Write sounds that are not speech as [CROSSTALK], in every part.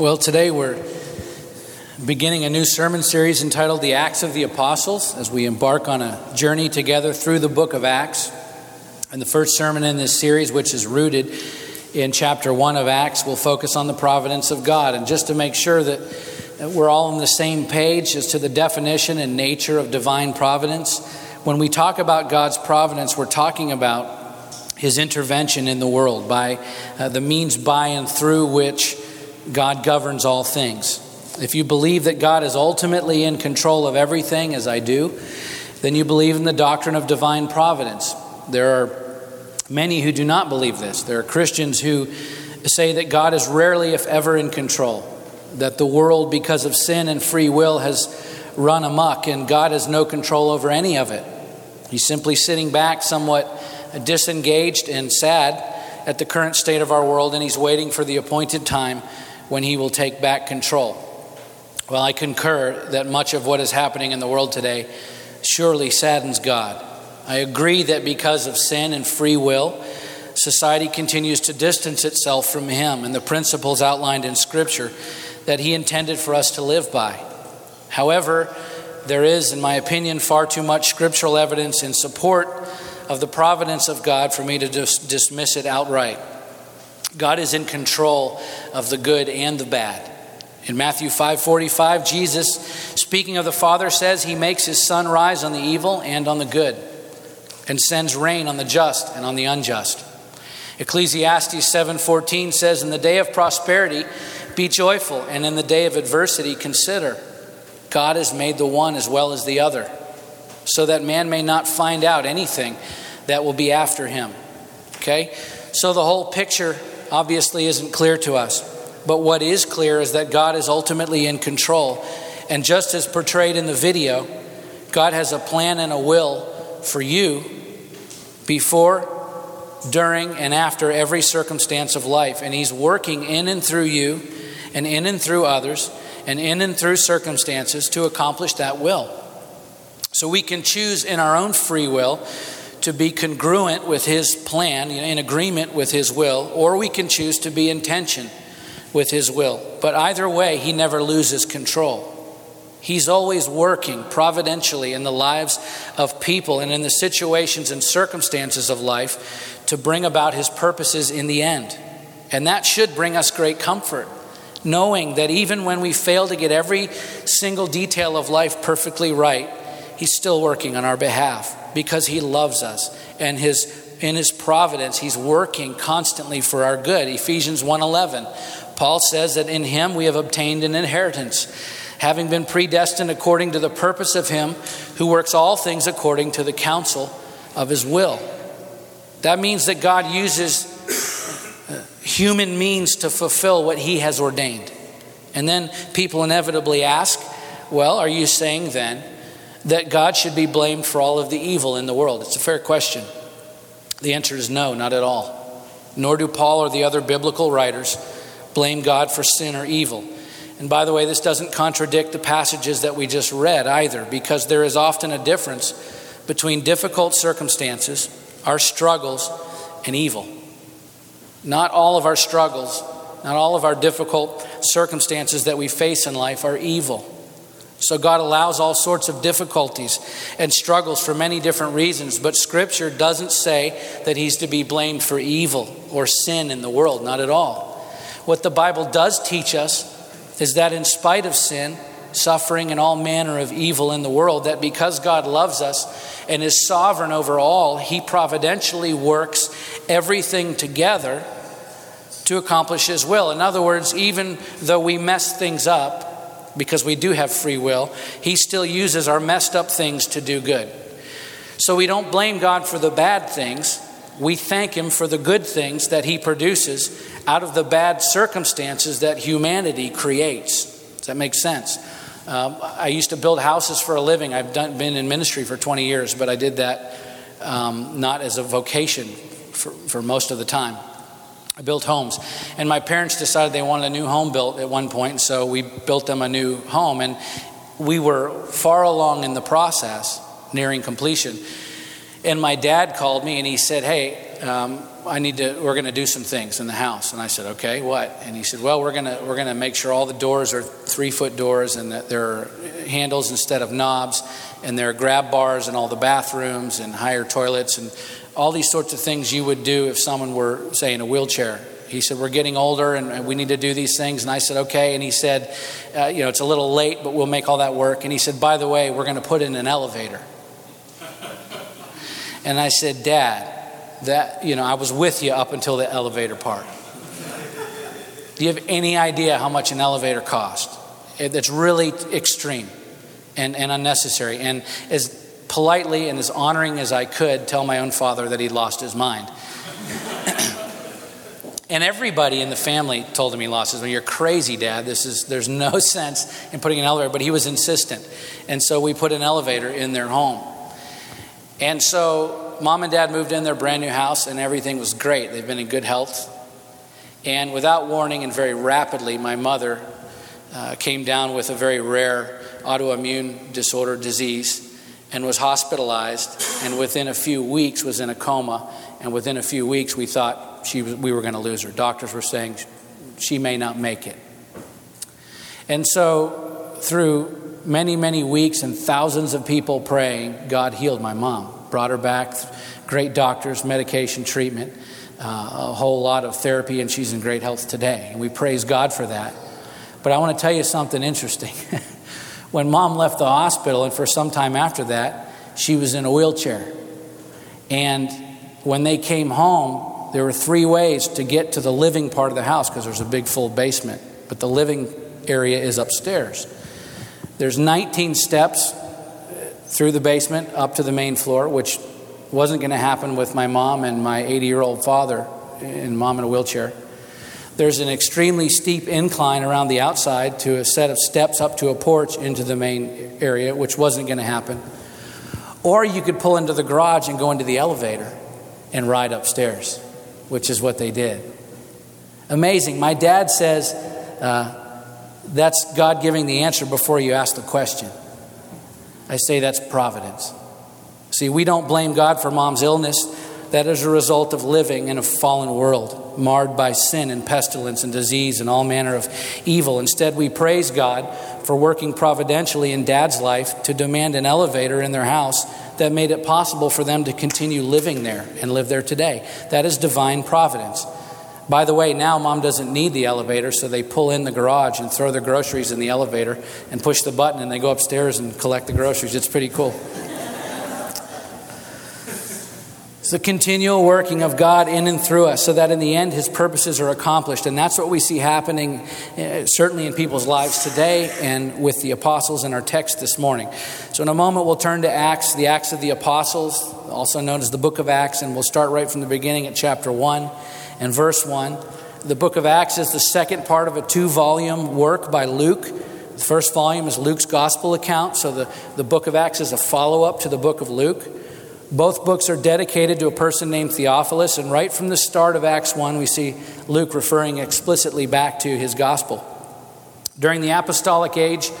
Well, today we're beginning a new sermon series entitled The Acts of the Apostles as we embark on a journey together through the book of Acts. And the first sermon in this series, which is rooted in chapter 1 of Acts, will focus on the providence of God. And just to make sure that we're all on the same page as to the definition and nature of divine providence, when we talk about God's providence, we're talking about his intervention in the world by uh, the means by and through which God governs all things. If you believe that God is ultimately in control of everything, as I do, then you believe in the doctrine of divine providence. There are many who do not believe this. There are Christians who say that God is rarely, if ever, in control, that the world, because of sin and free will, has run amok, and God has no control over any of it. He's simply sitting back, somewhat disengaged and sad at the current state of our world, and he's waiting for the appointed time when he will take back control. Well, I concur that much of what is happening in the world today surely saddens God. I agree that because of sin and free will, society continues to distance itself from Him and the principles outlined in Scripture that He intended for us to live by. However, there is, in my opinion, far too much scriptural evidence in support of the providence of God for me to just dismiss it outright. God is in control of the good and the bad. In Matthew 5:45, Jesus, speaking of the Father, says he makes his sun rise on the evil and on the good, and sends rain on the just and on the unjust. Ecclesiastes 7:14 says, "In the day of prosperity, be joyful, and in the day of adversity, consider God has made the one as well as the other, so that man may not find out anything that will be after him." Okay? So the whole picture obviously isn't clear to us. But what is clear is that God is ultimately in control. And just as portrayed in the video, God has a plan and a will for you before, during, and after every circumstance of life. And He's working in and through you, and in and through others, and in and through circumstances to accomplish that will. So we can choose in our own free will to be congruent with His plan, in agreement with His will, or we can choose to be in tension with His will. But either way, He never loses control. He's always working providentially in the lives of people and in the situations and circumstances of life to bring about His purposes in the end. And that should bring us great comfort, knowing that even when we fail to get every single detail of life perfectly right, He's still working on our behalf because he loves us. And his in his providence he's working constantly for our good. Ephesians 1.11 paul says that in him we have obtained an inheritance having been predestined according to the purpose of him who works all things according to the counsel of his will. That means that god uses uh, human means to fulfill what he has ordained. And then people inevitably ask well are you saying then that God should be blamed for all of the evil in the world? It's a fair question. The answer is no, not at all. Nor do Paul or the other biblical writers blame God for sin or evil. And by the way, this doesn't contradict the passages that we just read either, because there is often a difference between difficult circumstances, our struggles, and evil. Not all of our struggles, not all of our difficult circumstances that we face in life are evil. So God allows all sorts of difficulties and struggles for many different reasons, but Scripture doesn't say that He's to be blamed for evil or sin in the world, not at all. What the Bible does teach us is that in spite of sin, suffering, and all manner of evil in the world, that because God loves us and is sovereign over all, He providentially works everything together to accomplish His will. In other words, even though we mess things up, because we do have free will, He still uses our messed up things to do good. So we don't blame God for the bad things. We thank Him for the good things that He produces out of the bad circumstances that humanity creates. Does that make sense? Um, I used to build houses for a living. I've done, been in ministry for 20 years, but I did that um, not as a vocation for, for most of the time. I built homes. And my parents decided they wanted a new home built at one point, so we built them a new home. And we were far along in the process, nearing completion. And my dad called me and he said, Hey, um, I need to, we're going to do some things in the house. And I said, okay, what? And he said, well, we're going to, we're going to make sure all the doors are three foot doors and that there are handles instead of knobs and there are grab bars in all the bathrooms and higher toilets and all these sorts of things you would do if someone were, say, in a wheelchair. He said, We're getting older and we need to do these things. And I said, Okay. And he said, uh, You know, it's a little late, but we'll make all that work. And he said, By the way, we're going to put in an elevator. [LAUGHS] and I said, Dad, that, you know, I was with you up until the elevator part. Do you have any idea how much an elevator costs? It's really extreme and, and unnecessary. And as politely and as honoring as I could, tell my own father that he'd lost his mind. [CLEARS THROAT] and everybody in the family told him he lost his mind. You're crazy, Dad. This is there's no [LAUGHS] sense in putting an elevator. But he was insistent, and so we put an elevator in their home. And so mom and dad moved in their brand new house, and everything was great. They've been in good health. And without warning and very rapidly, my mother uh, came down with a very rare autoimmune disorder disease and was hospitalized. And within a few weeks, was in a coma. And within a few weeks, we thought she was, we were going to lose her. Doctors were saying she may not make it. And so, through many, many weeks and thousands of people praying, God healed my mom brought her back. Great doctors, medication, treatment, uh, a whole lot of therapy, and she's in great health today. And we praise God for that. But I want to tell you something interesting. [LAUGHS] when mom left the hospital, and for some time after that, she was in a wheelchair. And when they came home, there were three ways to get to the living part of the house because there's a big full basement, but the living area is upstairs. There's 19 steps through the basement up to the main floor, which wasn't going to happen with my mom and my 80 year old father and mom in a wheelchair. There's an extremely steep incline around the outside to a set of steps up to a porch into the main area, which wasn't going to happen. Or you could pull into the garage and go into the elevator and ride upstairs, which is what they did. Amazing. My dad says uh, that's God giving the answer before you ask the question. I say that's providence. See, we don't blame God for mom's illness. That is a result of living in a fallen world, marred by sin and pestilence and disease and all manner of evil. Instead, we praise God for working providentially in dad's life to demand an elevator in their house that made it possible for them to continue living there and live there today. That is divine providence. By the way, now mom doesn't need the elevator, so they pull in the garage and throw their groceries in the elevator and push the button and they go upstairs and collect the groceries. It's pretty cool. It's the continual working of God in and through us so that in the end his purposes are accomplished. And that's what we see happening uh, certainly in people's lives today and with the apostles in our text this morning. So, in a moment, we'll turn to Acts, the Acts of the Apostles, also known as the book of Acts, and we'll start right from the beginning at chapter 1 and verse 1. The book of Acts is the second part of a two volume work by Luke. The first volume is Luke's gospel account, so the, the book of Acts is a follow up to the book of Luke. Both books are dedicated to a person named Theophilus, and right from the start of Acts 1, we see Luke referring explicitly back to his gospel. During the apostolic age,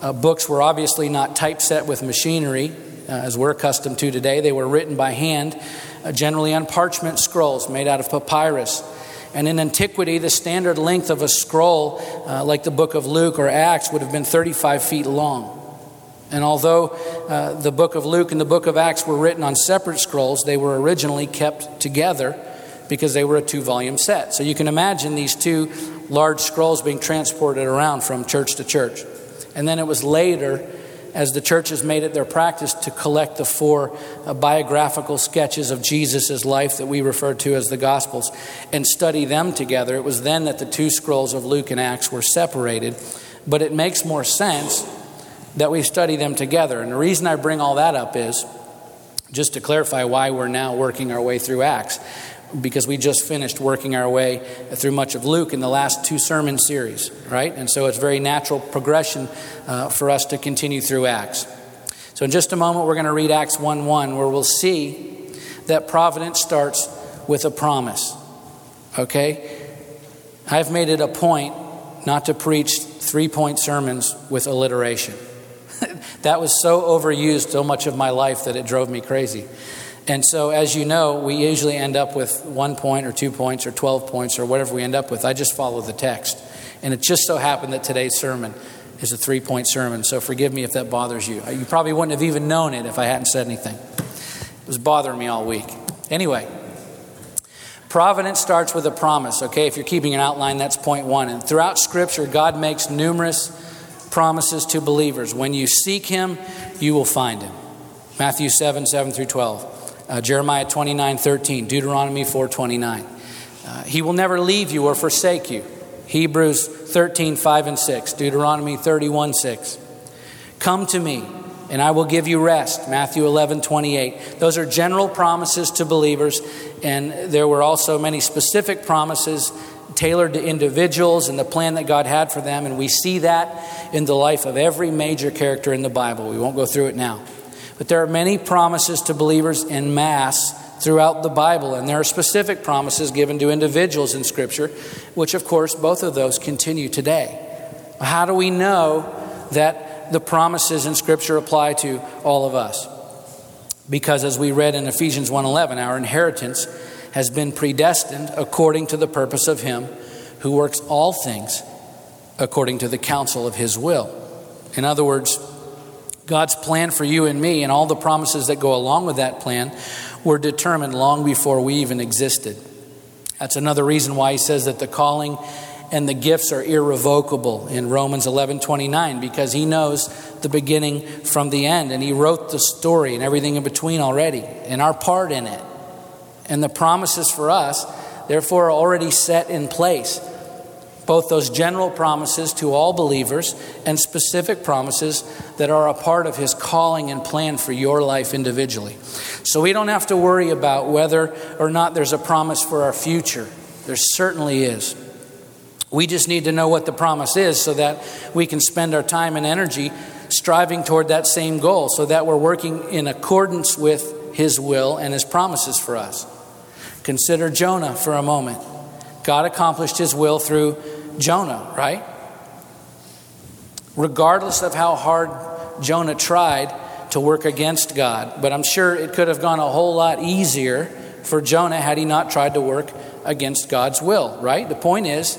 uh, books were obviously not typeset with machinery, uh, as we're accustomed to today. They were written by hand uh, generally on parchment scrolls made out of papyrus. And in antiquity, the standard length of a scroll, uh, like the book of Luke or Acts, would have been 35 feet long. And although uh, the book of Luke and the book of Acts were written on separate scrolls, they were originally kept together because they were a two volume set. So you can imagine these two large scrolls being transported around from church to church. And then it was later as the churches made it their practice to collect the four uh, biographical sketches of Jesus' life that we refer to as the Gospels and study them together. It was then that the two scrolls of Luke and Acts were separated. But it makes more sense that we study them together. And the reason I bring all that up is just to clarify why we're now working our way through Acts because we just finished working our way through much of Luke in the last two sermon series, right? And so it's very natural progression uh, for us to continue through Acts. So in just a moment, we're going to read Acts 1 1, where we'll see that providence starts with a promise. Okay? I've made it a point not to preach three point sermons with alliteration. That was so overused so much of my life that it drove me crazy. And so, as you know, we usually end up with one point or two points or 12 points or whatever we end up with. I just follow the text. And it just so happened that today's sermon is a three point sermon. So, forgive me if that bothers you. You probably wouldn't have even known it if I hadn't said anything. It was bothering me all week. Anyway, providence starts with a promise, okay? If you're keeping an outline, that's point one. And throughout Scripture, God makes numerous promises to believers. When you seek Him, you will find Him. Matthew 7 7 through 12. Uh, Jeremiah 29 13, Deuteronomy 4 29. Uh, he will never leave you or forsake you. Hebrews 13 5 and 6, Deuteronomy 31 6. Come to me, and I will give you rest. Matthew 11 28. Those are general promises to believers, and there were also many specific promises tailored to individuals and the plan that God had for them, and we see that in the life of every major character in the Bible. We won't go through it now. But there are many promises to believers in mass throughout the Bible, and there are specific promises given to individuals in Scripture, which, of course, both of those continue today. How do we know that the promises in Scripture apply to all of us? Because, as we read in Ephesians 1:11, our inheritance has been predestined according to the purpose of Him who works all things according to the counsel of His will. In other words, God's plan for you and me and all the promises that go along with that plan were determined long before we even existed. That's another reason why he says that the calling and the gifts are irrevocable in Romans 11:29 because he knows the beginning from the end and he wrote the story and everything in between already and our part in it. And the promises for us therefore are already set in place both those general promises to all believers and specific promises that are a part of His calling and plan for your life individually. So we don't have to worry about whether or not there's a promise for our future. There certainly is. We just need to know what the promise is so that we can spend our time and energy striving toward that same goal, so that we're working in accordance with His will and His promises for us. Consider Jonah for a moment. God accomplished His will through Jonah, right? Regardless of how hard Jonah tried to work against God. But I'm sure it could have gone a whole lot easier for Jonah had he not tried to work against God's will, right? The point is,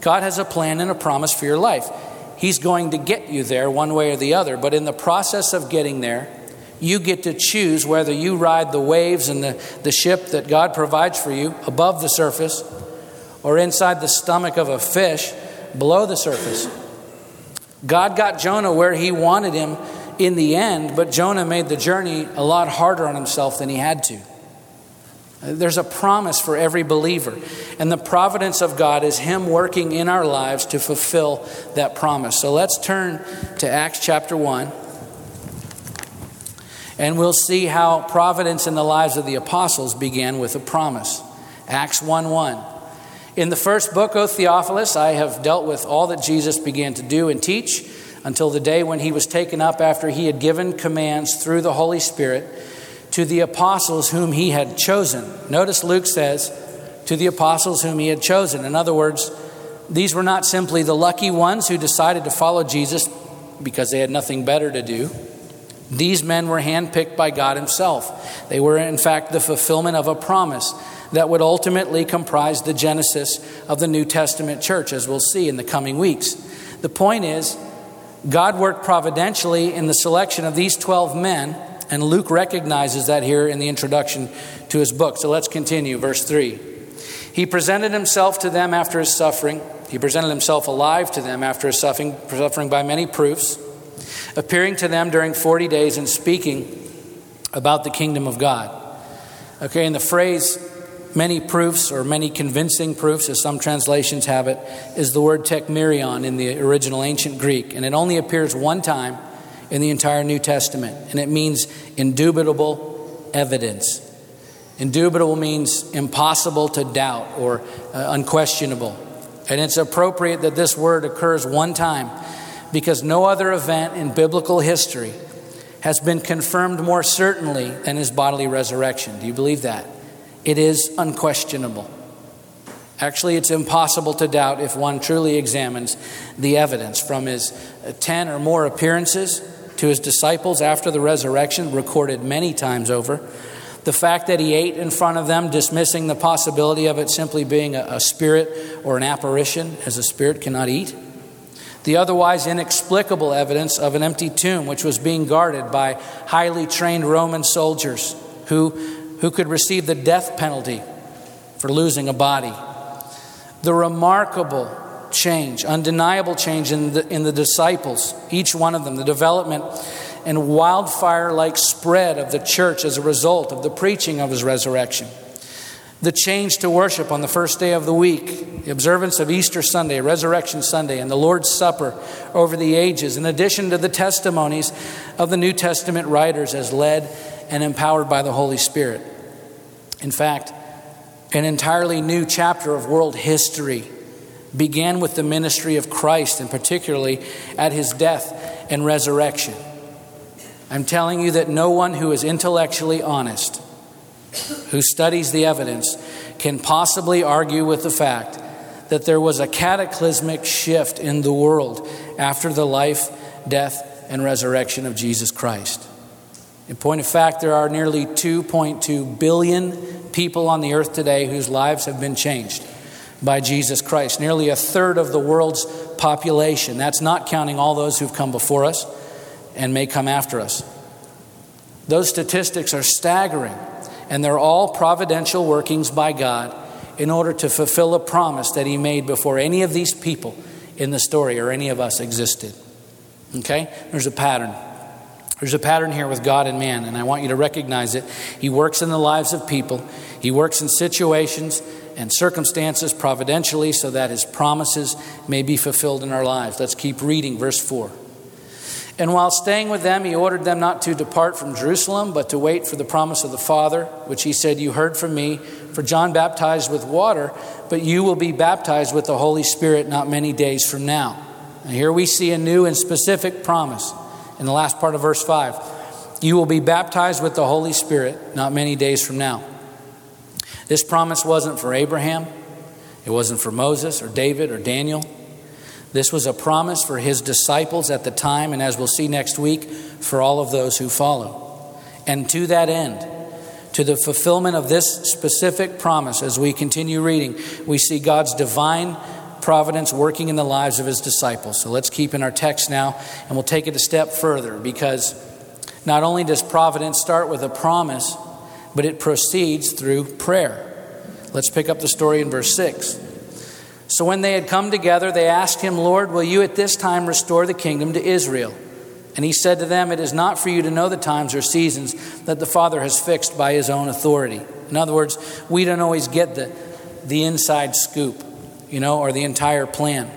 God has a plan and a promise for your life. He's going to get you there one way or the other, but in the process of getting there, you get to choose whether you ride the waves and the, the ship that God provides for you above the surface or inside the stomach of a fish below the surface. God got Jonah where he wanted him in the end, but Jonah made the journey a lot harder on himself than he had to. There's a promise for every believer, and the providence of God is Him working in our lives to fulfill that promise. So let's turn to Acts chapter 1, and we'll see how providence in the lives of the apostles began with a promise. Acts 1 1. In the first book, O Theophilus, I have dealt with all that Jesus began to do and teach until the day when he was taken up after he had given commands through the Holy Spirit to the apostles whom he had chosen. Notice Luke says, to the apostles whom he had chosen. In other words, these were not simply the lucky ones who decided to follow Jesus because they had nothing better to do. These men were handpicked by God Himself. They were, in fact, the fulfillment of a promise that would ultimately comprise the genesis of the New Testament church, as we'll see in the coming weeks. The point is, God worked providentially in the selection of these 12 men, and Luke recognizes that here in the introduction to his book. So let's continue. Verse 3. He presented himself to them after his suffering. He presented himself alive to them after his suffering, suffering by many proofs, appearing to them during 40 days and speaking about the kingdom of God. Okay, and the phrase many proofs or many convincing proofs, as some translations have it, is the word tekmerion in the original ancient Greek. And it only appears one time in the entire New Testament. And it means indubitable evidence. Indubitable means impossible to doubt or uh, unquestionable. And it's appropriate that this word occurs one time because no other event in biblical history has been confirmed more certainly than his bodily resurrection. Do you believe that? It is unquestionable. Actually, it's impossible to doubt if one truly examines the evidence from his 10 or more appearances to his disciples after the resurrection, recorded many times over, The fact that he ate in front of them, dismissing the possibility of it simply being a, a spirit or an apparition, as a spirit cannot eat. The otherwise inexplicable evidence of an empty tomb, which was being guarded by highly trained Roman soldiers who, who could receive the death penalty for losing a body. The remarkable change, undeniable change in the, in the disciples, each one of them, the development and wildfire like spread of the church as a result of the preaching of his resurrection. The change to worship on the first day of the week, the observance of Easter Sunday, Resurrection Sunday, and the Lord's Supper over the ages, in addition to the testimonies of the New Testament writers as led and empowered by the Holy Spirit. In fact, an entirely new chapter of world history began with the ministry of Christ, and particularly at his death and resurrection. I'm telling you that no one who is intellectually honest, who studies the evidence, can possibly argue with the fact that there was a cataclysmic shift in the world after the life, death, and resurrection of Jesus Christ. In point of fact, there are nearly 2.2 billion people on the earth today whose lives have been changed by Jesus Christ. Nearly a third of the world's population. That's not counting all those who've come before us and may come after us. Those statistics are staggering, and they're all providential workings by God in order to fulfill a promise that He made before any of these people in the story or any of us existed. Okay? There's a pattern. There's a pattern here with God and man, and I want you to recognize it. He works in the lives of people, He works in situations and circumstances providentially so that His promises may be fulfilled in our lives. Let's keep reading verse 4. And while staying with them, he ordered them not to depart from Jerusalem, but to wait for the promise of the Father, which he said, You heard from me. For John baptized with water, but you will be baptized with the Holy Spirit not many days from now. And here we see a new and specific promise in the last part of verse 5. You will be baptized with the Holy Spirit not many days from now. This promise wasn't for Abraham, it wasn't for Moses or David or Daniel. This was a promise for his disciples at the time, and as we'll see next week, for all of those who follow. And to that end, to the fulfillment of this specific promise, as we continue reading, we see God's divine providence working in the lives of his disciples. So let's keep in our text now, and we'll take it a step further because not only does providence start with a promise, but it proceeds through prayer. Let's pick up the story in verse 6. So when they had come together, they asked him, Lord, will you at this time restore the kingdom to Israel? And he said to them, It is not for you to know the times or seasons that the Father has fixed by his own authority. In other words, we don't always get the, the inside scoop you know, or the entire plan.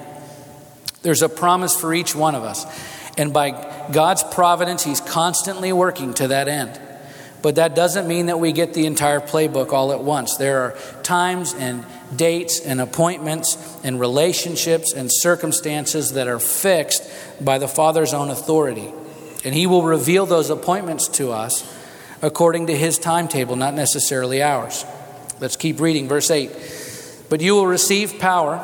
There's a promise for each one of us. And by God's providence, He's constantly working to that end. But that doesn't mean that we get the entire playbook all at once. There are times and dates and appointments and relationships and circumstances that are fixed by the Father's own authority. And He will reveal those appointments to us according to His timetable, not necessarily ours. Let's keep reading. Verse 8. But you will receive power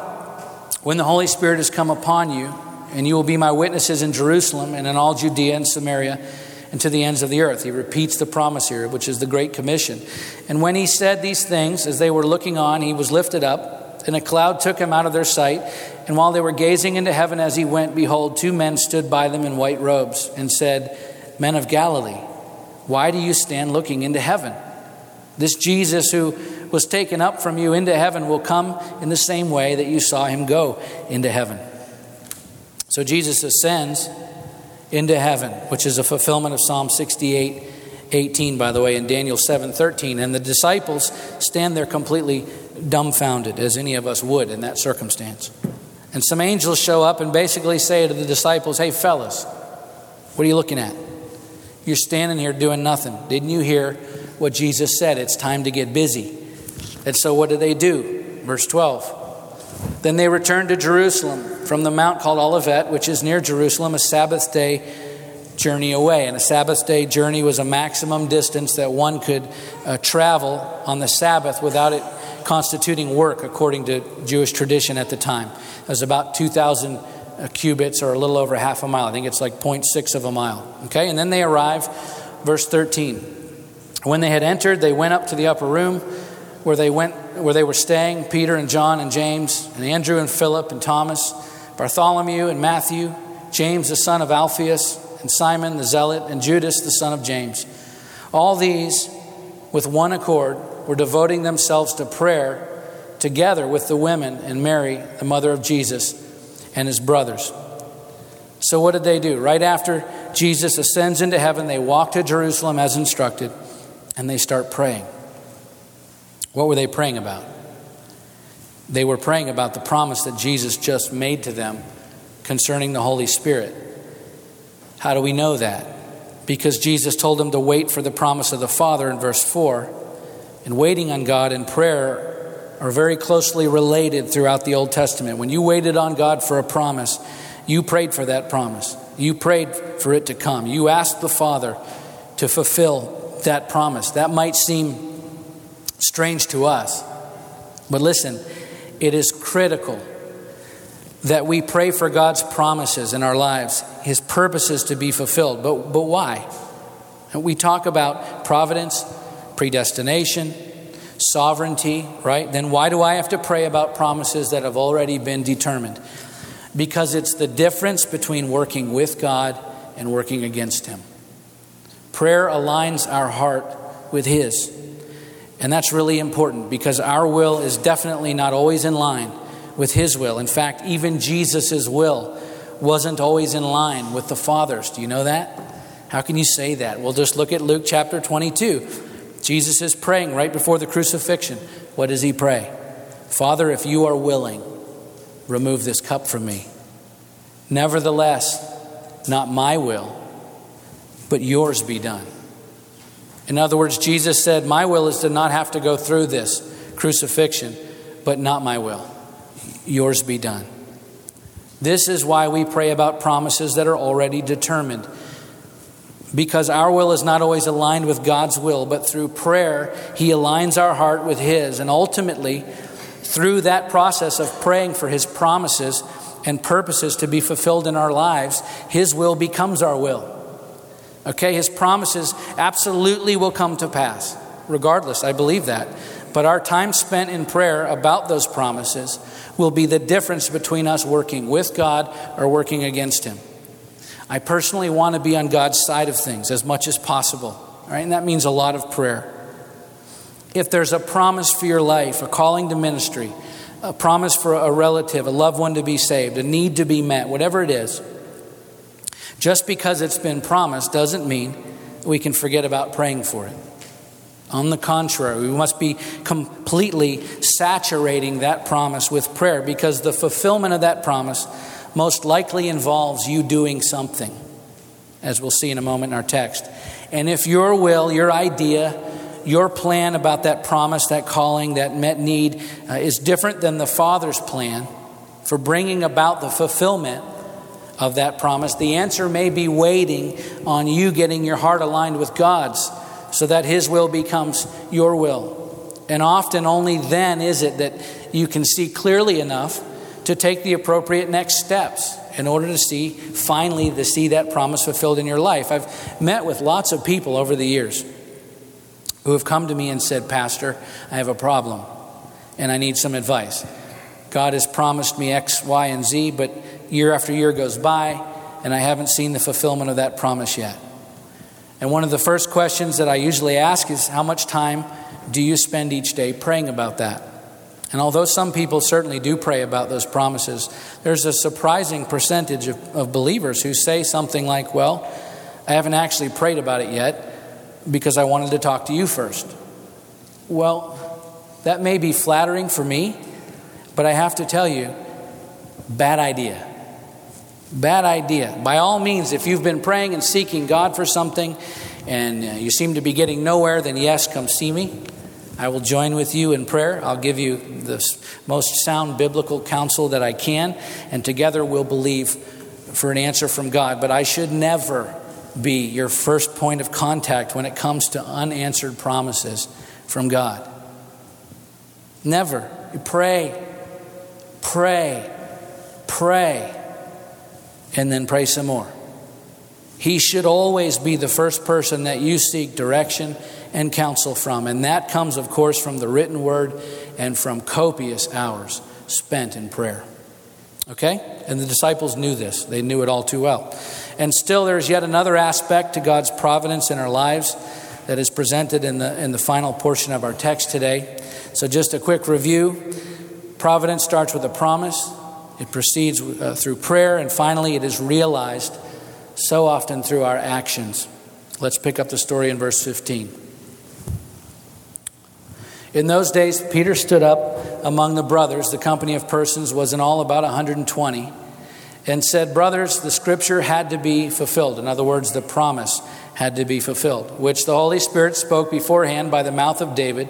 when the Holy Spirit has come upon you, and you will be my witnesses in Jerusalem and in all Judea and Samaria and to the ends of the earth. He repeats the promise here, which is the Great Commission. And when he said these things, as they were looking on, he was lifted up, and a cloud took him out of their sight. And while they were gazing into heaven as he went, behold, two men stood by them in white robes and said, Men of Galilee, why do you stand looking into heaven? This Jesus who was taken up from you into heaven will come in the same way that you saw him go into heaven. So Jesus ascends into heaven, which is a fulfillment of Psalm 68 18, by the way, and Daniel 7 13. And the disciples stand there completely dumbfounded, as any of us would in that circumstance. And some angels show up and basically say to the disciples, Hey, fellas, what are you looking at? You're standing here doing nothing. Didn't you hear what Jesus said? It's time to get busy. And so what do they do? Verse 12. Then they returned to Jerusalem from the mount called Olivet, which is near Jerusalem, a Sabbath day journey away. And a Sabbath day journey was a maximum distance that one could uh, travel on the Sabbath without it constituting work, according to Jewish tradition at the time. It was about 2,000 uh, cubits or a little over half a mile. I think it's like 0.6 of a mile. Okay, and then they arrive, verse 13. When they had entered, they went up to the upper room where they went where they were staying, Peter and John and James and Andrew and Philip and Thomas, Bartholomew and Matthew, James the son of Alphaeus and Simon the zealot and Judas the son of James. All these with one accord were devoting themselves to prayer together with the women and Mary, the mother of Jesus, and his brothers. So, what did they do? Right after Jesus ascends into heaven, they walk to Jerusalem as instructed and they start praying. What were they praying about? They were praying about the promise that Jesus just made to them concerning the Holy Spirit. How do we know that? Because Jesus told them to wait for the promise of the Father in verse 4. And waiting on God in prayer are very closely related throughout the Old Testament. When you waited on God for a promise, you prayed for that promise. You prayed for it to come. You asked the Father to fulfill that promise. That might seem strange to us, but listen, it is critical that we pray for God's promises in our lives, His purposes to be fulfilled. But, but why? We talk about providence, predestination, sovereignty, right? Then why do I have to pray about promises that have already been determined? Because it's the difference between working with God and working against Him. Prayer aligns our heart with His. And that's really important because our will is definitely not always in line with His will. In fact, even Jesus' will wasn't always in line with the Father's. Do you know that? How can you say that? Well, just look at Luke chapter 22. Jesus is praying right before the crucifixion. What does he pray? Father, if you are willing, remove this cup from me. Nevertheless, not my will, but yours be done. In other words, Jesus said, My will is to not have to go through this crucifixion, but not my will. Yours be done. This is why we pray about promises that are already determined. Because our will is not always aligned with God's will, but through prayer, He aligns our heart with His. And ultimately, through that process of praying for His promises and purposes to be fulfilled in our lives, His will becomes our will. Okay, his promises absolutely will come to pass. Regardless, I believe that. But our time spent in prayer about those promises will be the difference between us working with God or working against him. I personally want to be on God's side of things as much as possible. Right? And that means a lot of prayer. If there's a promise for your life, a calling to ministry, a promise for a relative, a loved one to be saved, a need to be met, whatever it is, just because it's been promised doesn't mean we can forget about praying for it. On the contrary, we must be completely saturating that promise with prayer because the fulfillment of that promise most likely involves you doing something, as we'll see in a moment in our text. And if your will, your idea, your plan about that promise, that calling, that met need uh, is different than the Father's plan for bringing about the fulfillment of that promise. The answer may be waiting on you getting your heart aligned with God's so that His will becomes your will. And often only then is it that you can see clearly enough to take the appropriate next steps in order to see, finally, to see that promise fulfilled in your life. I've met with lots of people over the years who have come to me and said, Pastor, I have a problem and I need some advice. God has promised me X, Y, and Z, but year after year goes by, and I haven't seen the fulfillment of that promise yet. And one of the first questions that I usually ask is how much time do you spend each day praying about that? And although some people certainly do pray about those promises, there's a surprising percentage of, of believers who say something like, Well, I haven't actually prayed about it yet because I wanted to talk to you first. Well, that may be flattering for me, but I have to tell you, bad idea. Bad idea. By all means, if you've been praying and seeking God for something and uh, you seem to be getting nowhere, then yes, come see me. I will join with you in prayer. I'll give you the most sound biblical counsel that I can, and together we'll believe for an answer from God. But I should never be your first point of contact when it comes to unanswered promises from God. Never. Pray, pray, pray and then pray some more. He should always be the first person that you seek direction and counsel from. And that comes, of course, from the written word and from copious hours spent in prayer. Okay? And the disciples knew this, they knew it all too well. And still, there's yet another aspect to God's providence in our lives that is presented in the, in the final portion of our text today. So, just a quick review providence starts with a promise, it proceeds uh, through prayer, and finally, it is realized so often through our actions. Let's pick up the story in verse 15. In those days, Peter stood up among the brothers. The company of persons was in all about 120 and said, Brothers, the scripture had to be fulfilled. In other words, the promise had to be fulfilled, which the Holy Spirit spoke beforehand by the mouth of David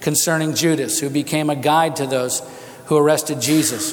concerning Judas, who became a guide to those who arrested Jesus.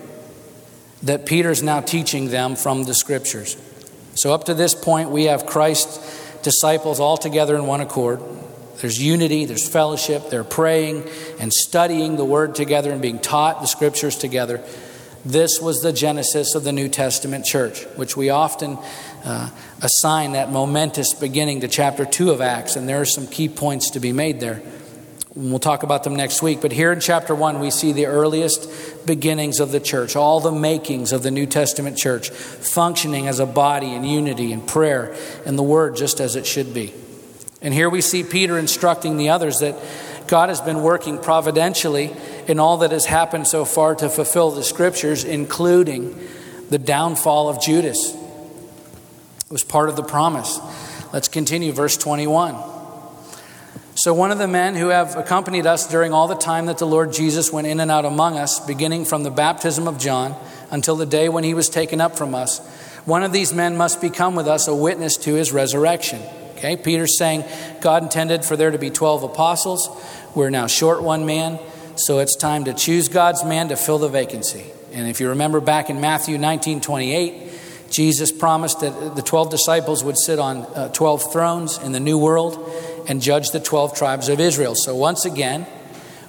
that Peter's now teaching them from the scriptures. So, up to this point, we have Christ's disciples all together in one accord. There's unity, there's fellowship, they're praying and studying the word together and being taught the scriptures together. This was the genesis of the New Testament church, which we often uh, assign that momentous beginning to chapter 2 of Acts, and there are some key points to be made there. We'll talk about them next week. But here in chapter 1, we see the earliest beginnings of the church, all the makings of the New Testament church, functioning as a body in unity and prayer and the word just as it should be. And here we see Peter instructing the others that God has been working providentially in all that has happened so far to fulfill the scriptures, including the downfall of Judas. It was part of the promise. Let's continue, verse 21. So, one of the men who have accompanied us during all the time that the Lord Jesus went in and out among us, beginning from the baptism of John until the day when he was taken up from us, one of these men must become with us a witness to his resurrection. Okay, Peter's saying God intended for there to be 12 apostles. We're now short one man, so it's time to choose God's man to fill the vacancy. And if you remember back in Matthew 19 28, Jesus promised that the 12 disciples would sit on uh, 12 thrones in the new world and judge the 12 tribes of Israel. So once again,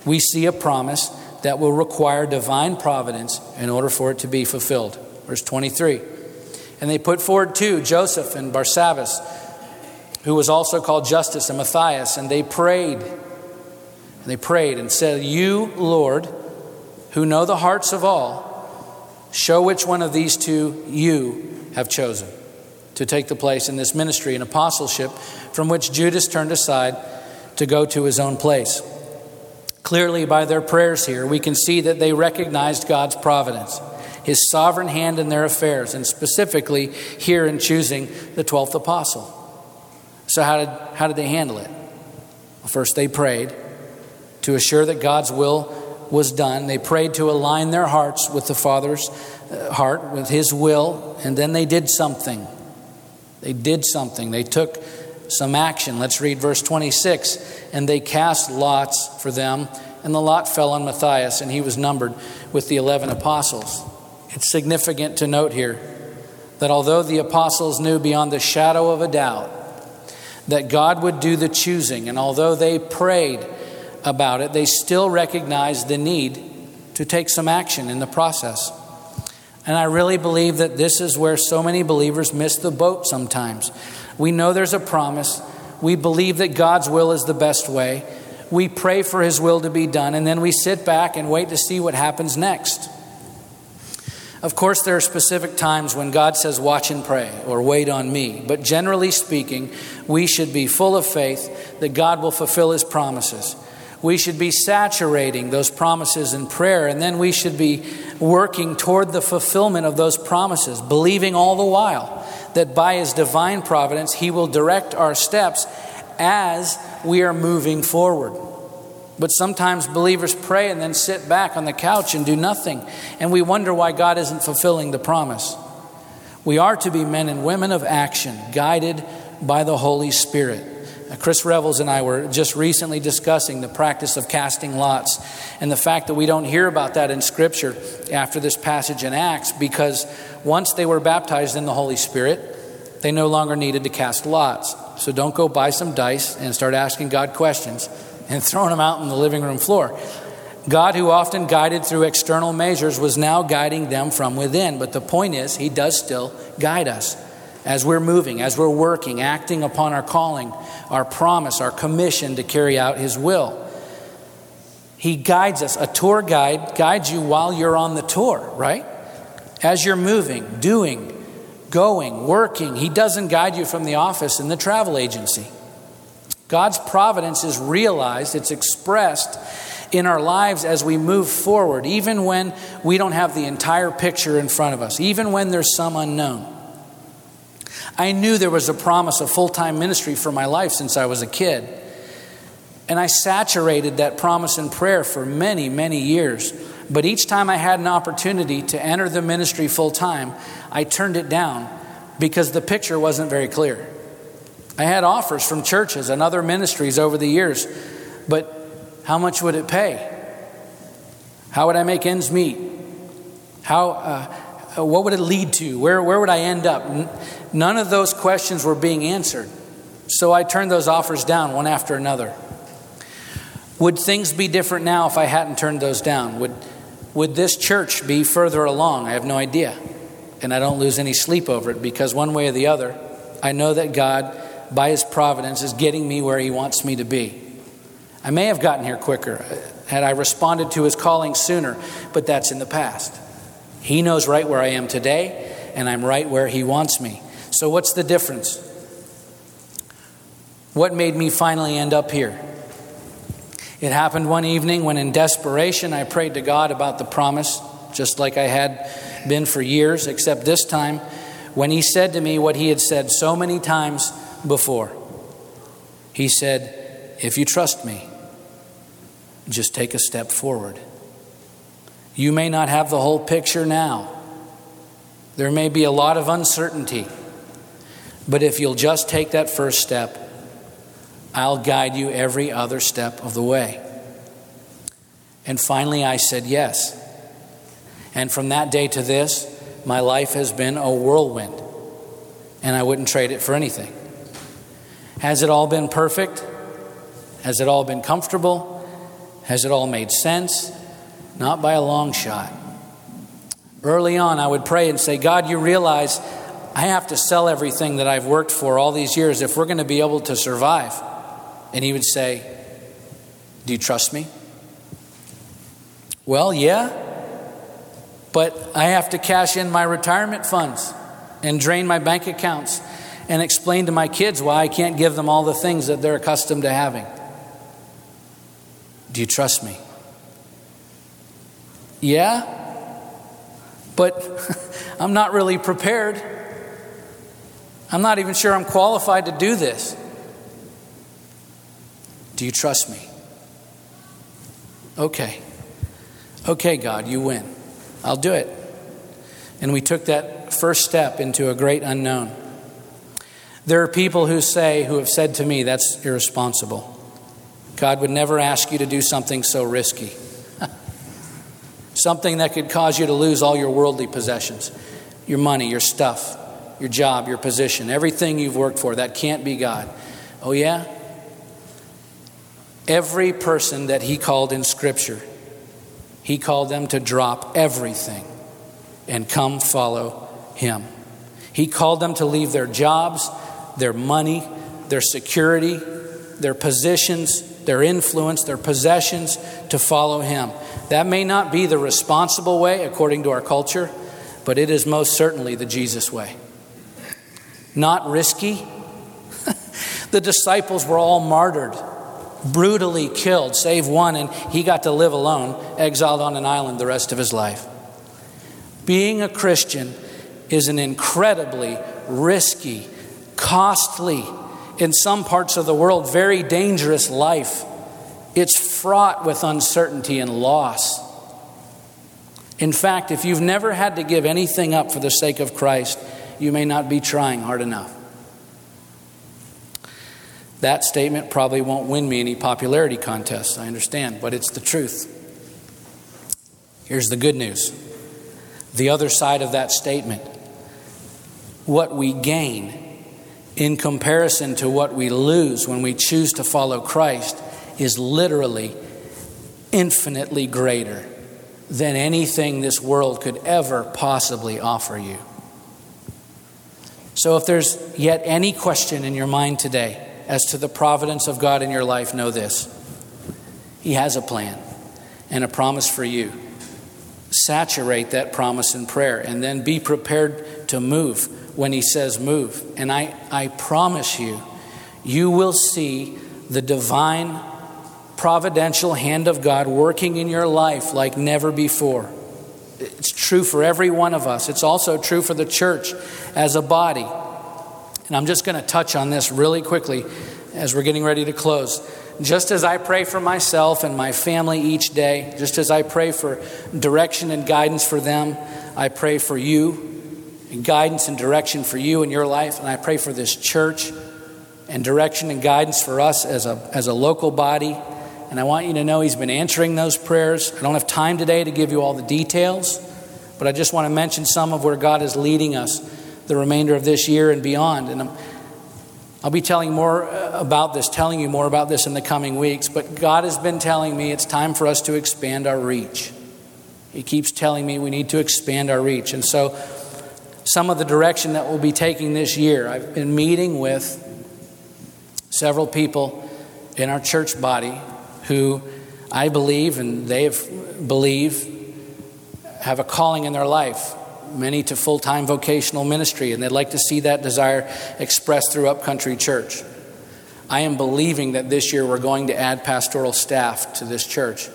we see a promise that will require divine providence in order for it to be fulfilled. Verse 23. And they put forward two, Joseph and Barsabbas, who was also called Justus and Matthias, and they prayed. And they prayed and said, You, Lord, who know the hearts of all, show which one of these two you have chosen to take the place in this ministry and apostleship from which Judas turned aside to go to his own place. Clearly, by their prayers here, we can see that they recognized God's providence, his sovereign hand in their affairs, and specifically here in choosing the 12th apostle. So, how did, how did they handle it? Well, first, they prayed to assure that God's will was done. They prayed to align their hearts with the Father's uh, heart, with His will, and then they did something. They did something. They took some action. Let's read verse 26. And they cast lots for them, and the lot fell on Matthias, and he was numbered with the 11 apostles. It's significant to note here that although the apostles knew beyond the shadow of a doubt that God would do the choosing, and although they prayed about it, they still recognized the need to take some action in the process. And I really believe that this is where so many believers miss the boat sometimes. We know there's a promise. We believe that God's will is the best way. We pray for His will to be done, and then we sit back and wait to see what happens next. Of course, there are specific times when God says, Watch and pray or wait on me. But generally speaking, we should be full of faith that God will fulfill His promises we should be saturating those promises in prayer, and then we should be working toward the fulfillment of those promises, believing all the while that by His divine providence, He will direct our steps as we are moving forward. But sometimes believers pray and then sit back on the couch and do nothing, and we wonder why God isn't fulfilling the promise. We are to be men and women of action, guided by the Holy Spirit. Uh, Chris Revels and I were just recently discussing the practice of casting lots and the fact that we don't hear about that in Scripture after this passage in Acts because once they were baptized in the Holy Spirit, they no longer needed to cast lots. So don't go buy some dice and start asking God questions and [LAUGHS] throwing them out on the living room floor. God, who often guided through external measures, was now guiding them from within. But the point is, He does still guide us as we're moving, as we're working, acting upon our calling, our promise, our commission to carry out His will. He guides us. A tour guide guides you while you're on the tour, right? As you're moving, doing, going, working. He doesn't guide you from the office in the travel agency. God's providence is realized, it's expressed in our lives as we move forward, even when we don't have the entire picture in front of us, even when there's some unknown. I knew there was a promise of full time ministry for my life since I was a kid. And I saturated that promise in prayer for many, many years. But each time I had an opportunity to enter the ministry full time, I turned it down because the picture wasn't very clear. I had offers from churches and other ministries over the years, but how much would it pay? How would I make ends meet? How, uh, what would it lead to? Where, where would I end up? None of those questions were being answered. So I turned those offers down one after another. Would things be different now if I hadn't turned those down? Would, would this church be further along? I have no idea. And I don't lose any sleep over it because one way or the other, I know that God, by His providence, is getting me where He wants me to be. I may have gotten here quicker uh, had I responded to His calling sooner, but that's in the past. He knows right where I am today, and I'm right where He wants me. So, what's the difference? What made me finally end up here? It happened one evening when, in desperation, I prayed to God about the promise, just like I had been for years, except this time when He said to me what He had said so many times before. He said, If you trust me, just take a step forward. You may not have the whole picture now. There may be a lot of uncertainty. But if you'll just take that first step, I'll guide you every other step of the way. And finally, I said yes. And from that day to this, my life has been a whirlwind. And I wouldn't trade it for anything. Has it all been perfect? Has it all been comfortable? Has it all made sense? Not by a long shot. Early on, I would pray and say, God, you realize I have to sell everything that I've worked for all these years if we're going to be able to survive. And He would say, Do you trust me? Well, yeah, but I have to cash in my retirement funds and drain my bank accounts and explain to my kids why I can't give them all the things that they're accustomed to having. Do you trust me? Yeah, but [LAUGHS] I'm not really prepared. I'm not even sure I'm qualified to do this. Do you trust me? Okay. Okay, God, you win. I'll do it. And we took that first step into a great unknown. There are people who say, who have said to me, that's irresponsible. God would never ask you to do something so risky [LAUGHS] something that could cause you to lose all your worldly possessions your money, your stuff, your job, your position, everything you've worked for. That can't be God. Oh, yeah? Every person that he called in Scripture, he called them to drop everything and come follow him. He called them to leave their jobs, their money, their security, their positions, their influence, their possessions to follow him. That may not be the responsible way according to our culture, but it is most certainly the Jesus way. Not risky. [LAUGHS] the disciples were all martyred, brutally killed, save one, and he got to live alone, exiled on an island the rest of his life. Being a Christian is an incredibly risky, costly, in some parts of the world, very dangerous life. It's fraught with uncertainty and loss. In fact, if you've never had to give anything up for the sake of Christ, you may not be trying hard enough. That statement probably won't win me any popularity contests, I understand, but it's the truth. Here's the good news the other side of that statement what we gain in comparison to what we lose when we choose to follow Christ is literally infinitely greater than anything this world could ever possibly offer you. So, if there's yet any question in your mind today as to the providence of God in your life, know this He has a plan and a promise for you. Saturate that promise in prayer and then be prepared to move when He says move. And I, I promise you, you will see the divine providential hand of God working in your life like never before. It's true for every one of us. It's also true for the church as a body. And I'm just going to touch on this really quickly as we're getting ready to close. Just as I pray for myself and my family each day, just as I pray for direction and guidance for them, I pray for you and guidance and direction for you in your life. And I pray for this church and direction and guidance for us as a, as a local body and I want you to know He's been answering those prayers. I don't have time today to give you all the details, but I just want to mention some of where God is leading us the remainder of this year and beyond. And i will be telling more uh, about this, telling you more about this in the coming weeks. But God has been telling me it's time for us to expand our reach. He keeps telling me we need to expand our reach. And so, some of the direction that we'll be taking this year, I've been meeting with several people in our church body who I believe and they believe have a calling in their life, many to full time vocational ministry, and they'd like to see that desire expressed through Upcountry Church. I am believing that this year we're going to add pastoral staff to this church.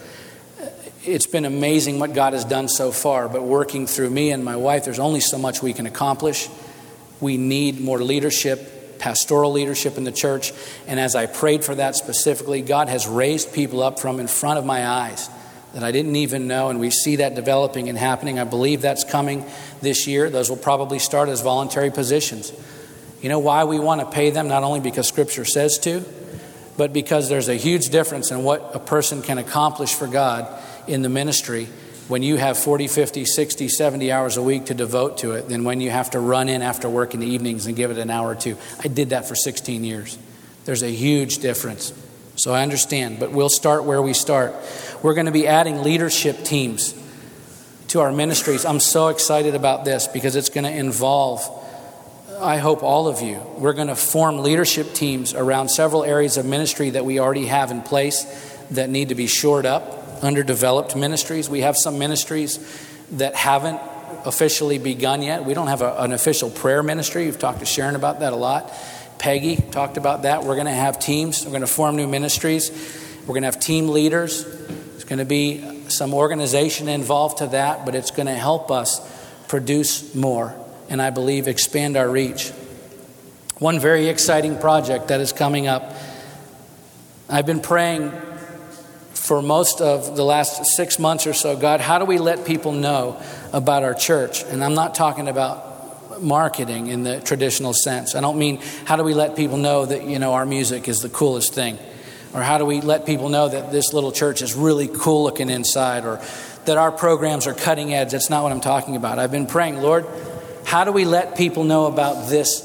It's been amazing what God has done so far, but working through me and my wife, there's only so much we can accomplish. We need more leadership pastoral leadership in the church. And as I prayed for that specifically, God has raised people up from in front of my eyes that I didn't even know. And we see that developing and happening. I believe that's coming this year. Those will probably start as voluntary positions. You know why we want to pay them? Not only because Scripture says to, but because there's a huge difference in what a person can accomplish for God in the ministry when you have 40, 50, 60, 70 hours a week to devote to it than when you have to run in after work in the evenings and give it an hour or two. I did that for 16 years. There's a huge difference. So I understand, but we'll start where we start. We're going to be adding leadership teams to our ministries. I'm so excited about this because it's going to involve, I hope, all of you. We're going to form leadership teams around several areas of ministry that we already have in place that need to be shored up underdeveloped ministries. We have some ministries that haven't officially begun yet. We don't have a, an official prayer ministry. You've talked to Sharon about that a lot. Peggy talked about that. We're going to have teams, we're going to form new ministries. We're going to have team leaders. There's going to be some organization involved to that, but it's going to help us produce more and I believe expand our reach. One very exciting project that is coming up. I've been praying for most of the last six months or so God, how do we let people know about our church? And I'm not talking about marketing in the traditional sense. I don't mean how do we let people know that, you know, our music is the coolest thing? Or how do we let people know that this little church is really cool looking inside? Or that our programs are cutting edge? That's not what I'm talking about. I've been praying, Lord, how do we let people know about this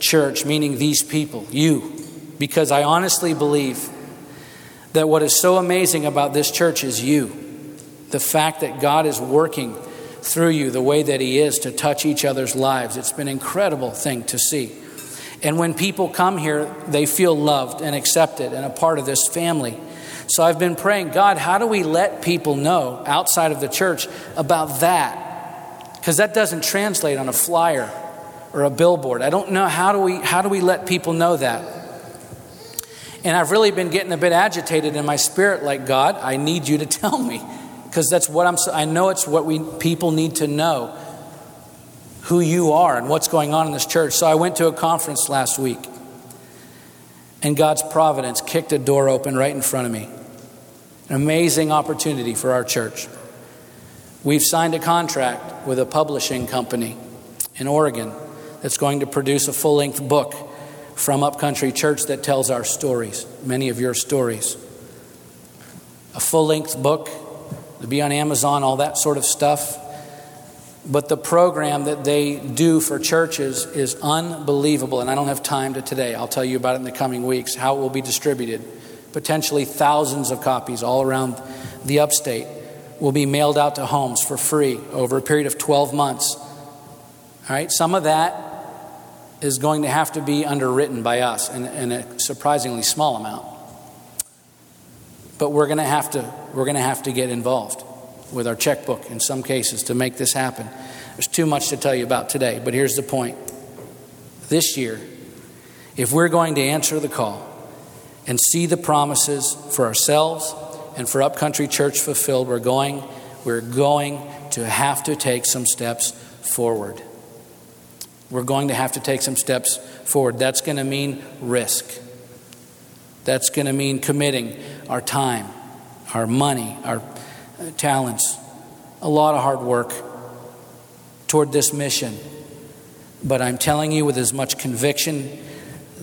church, meaning these people, you? Because I honestly believe that what is so amazing about this church is you. The fact that God is working through you the way that He is to touch each other's lives. It's been an incredible thing to see. And when people come here, they feel loved and accepted and a part of this family. So I've been praying, God, how do we let people know outside of the church about that? Because that doesn't translate on a flyer or a billboard. I don't know how do we how do we let people know that? And I've really been getting a bit agitated in my spirit, like, God, I need you to tell me. Because that's what I'm, I know it's what we people need to know who you are and what's going on in this church. So I went to a conference last week, and God's providence kicked a door open right in front of me. An amazing opportunity for our church. We've signed a contract with a publishing company in Oregon that's going to produce a full length book from Upcountry Church that tells our stories, many of your stories. A full length book to be on Amazon, all that sort of stuff. But the program that they do for churches is unbelievable, and I don't have time to today. I'll tell you about it in the coming weeks, how it will be distributed. Potentially thousands of copies all around the upstate will be mailed out to homes for free over a period of 12 months. All right, some of that is going to have to be underwritten by us in, in a surprisingly small amount. But we're going to have to we're going to have to get involved with our checkbook in some cases to make this happen. There's too much to tell you about today, but here's the point. This year, if we're going to answer the call and see the promises for ourselves and for Upcountry Church fulfilled, we're going we're going to have to take some steps forward. We're going to have to take some steps forward. That's going to mean risk. That's going to mean committing our time, our money, our uh, talents, a lot of hard work toward this mission. But I'm telling you with as much conviction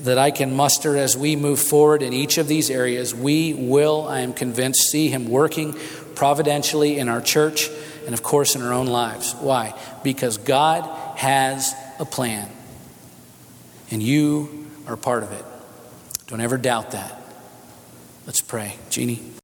that I can muster as we move forward in each of these areas, we will, I am convinced, see Him working providentially in our church and, of course, in our own lives. Why? Because God has a plan, and you are part of it. Don't ever doubt that. Let's pray. Jeannie.